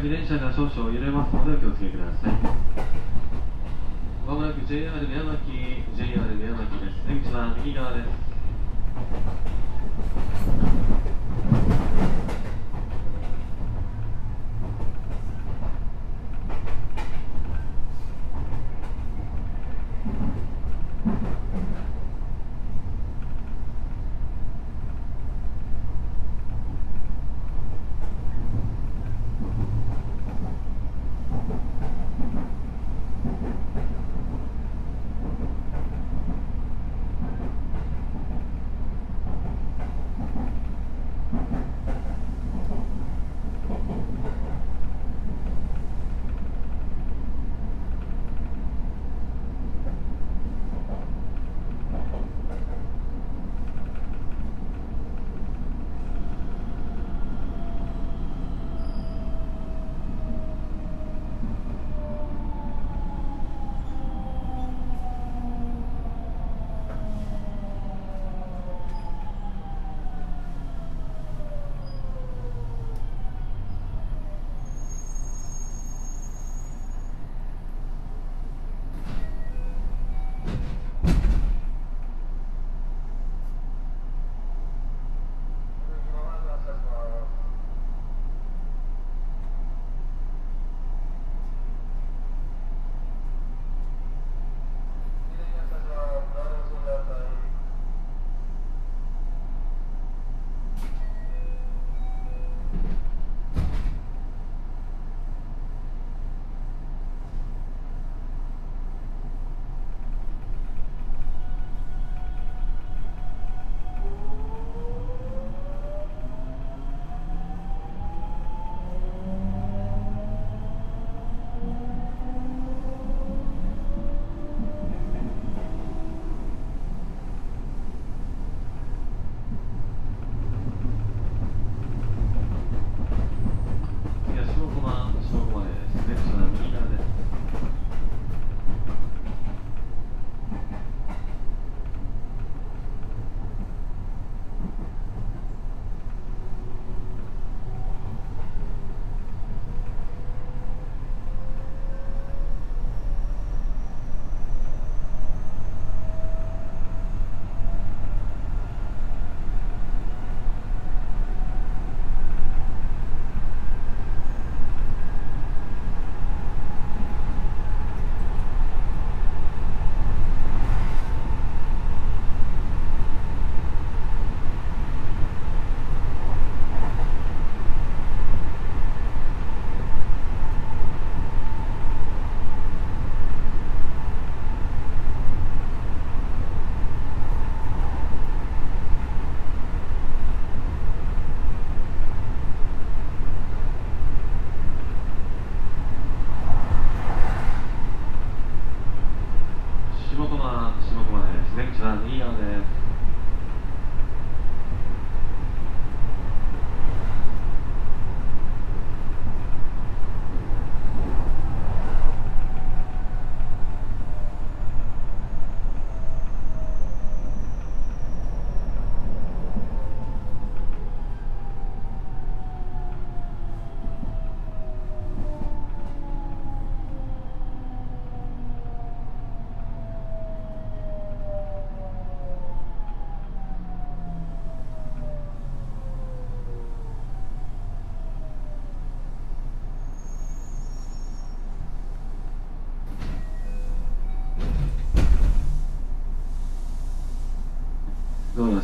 先電車が少々揺れますのでお気をつけくださいまもなく JR 宮崎 JR 宮崎です出口は右側です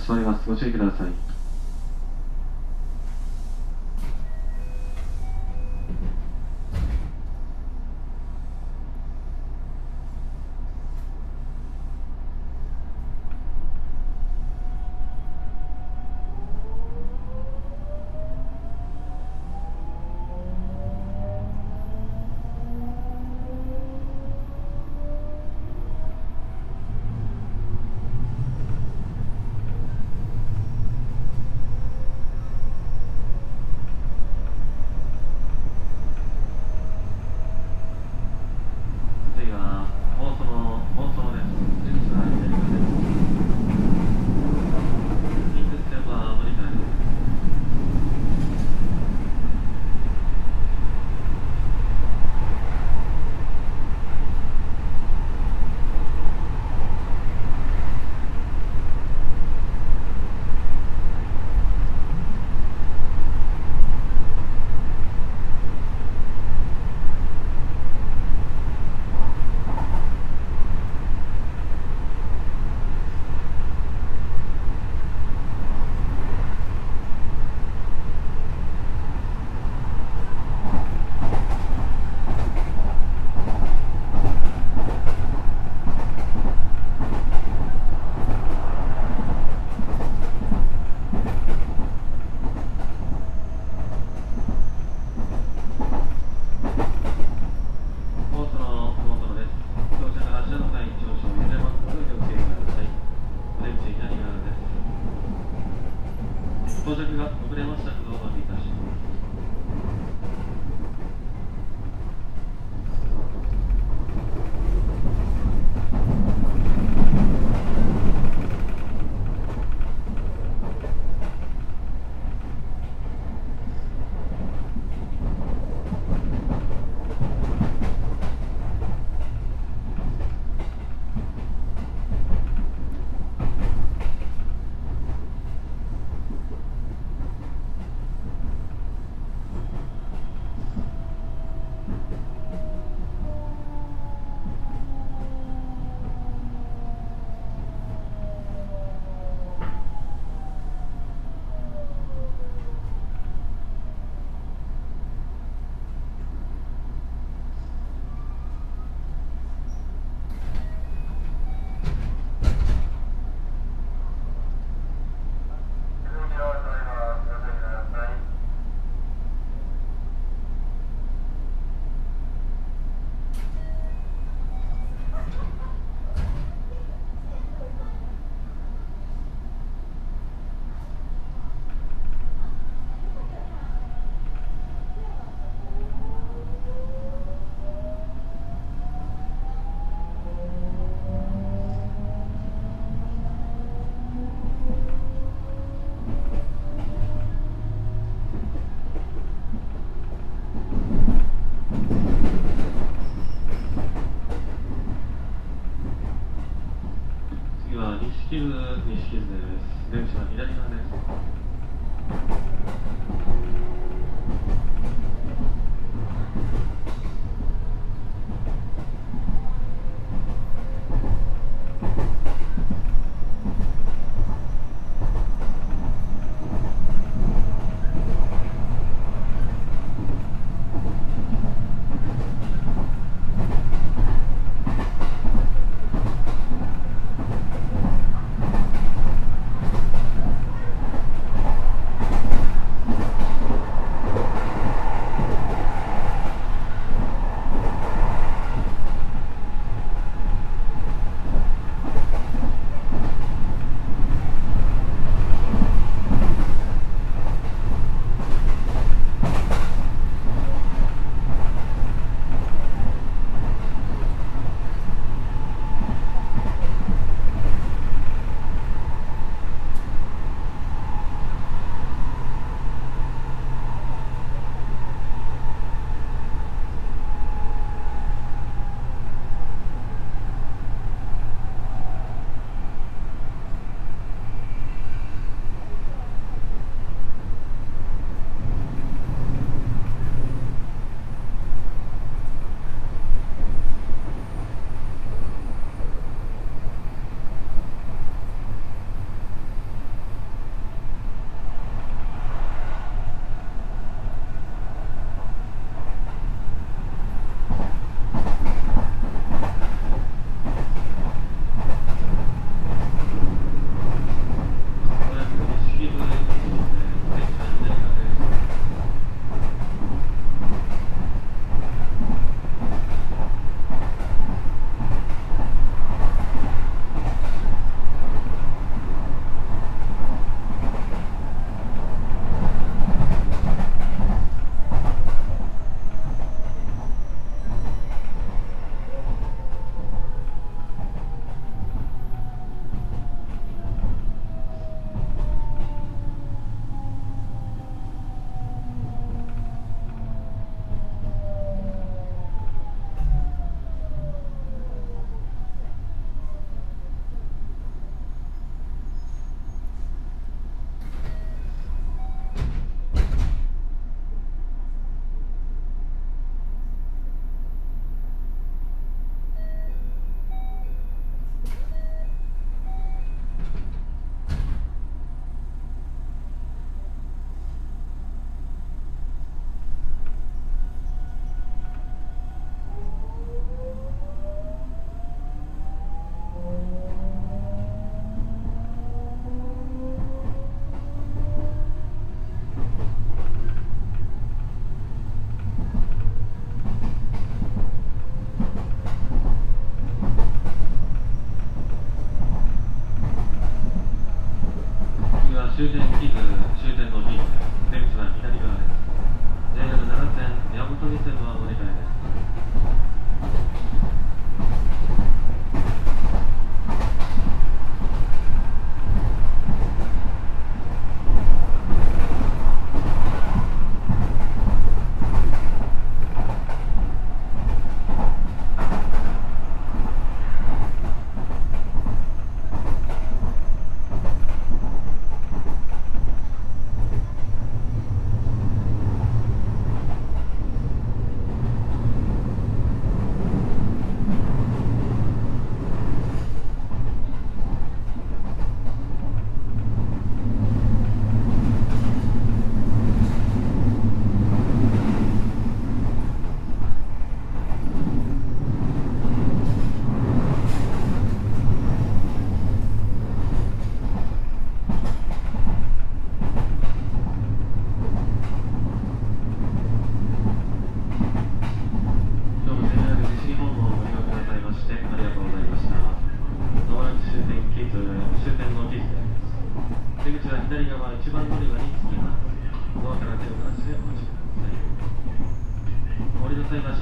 閉まりますご注意ください。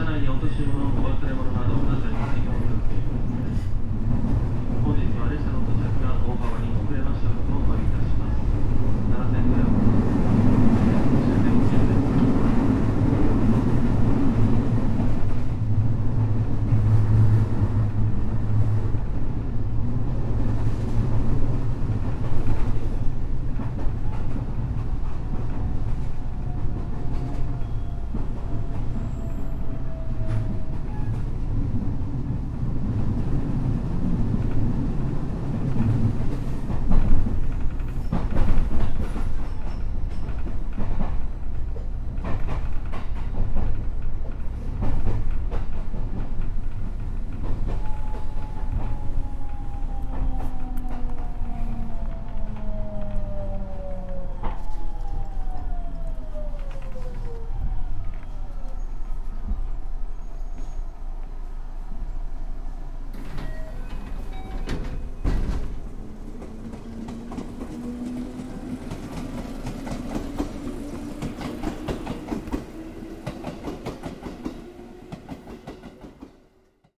車内にお年物お忘れ物などなさいませんよう本日は列車の到着が大幅に遅れました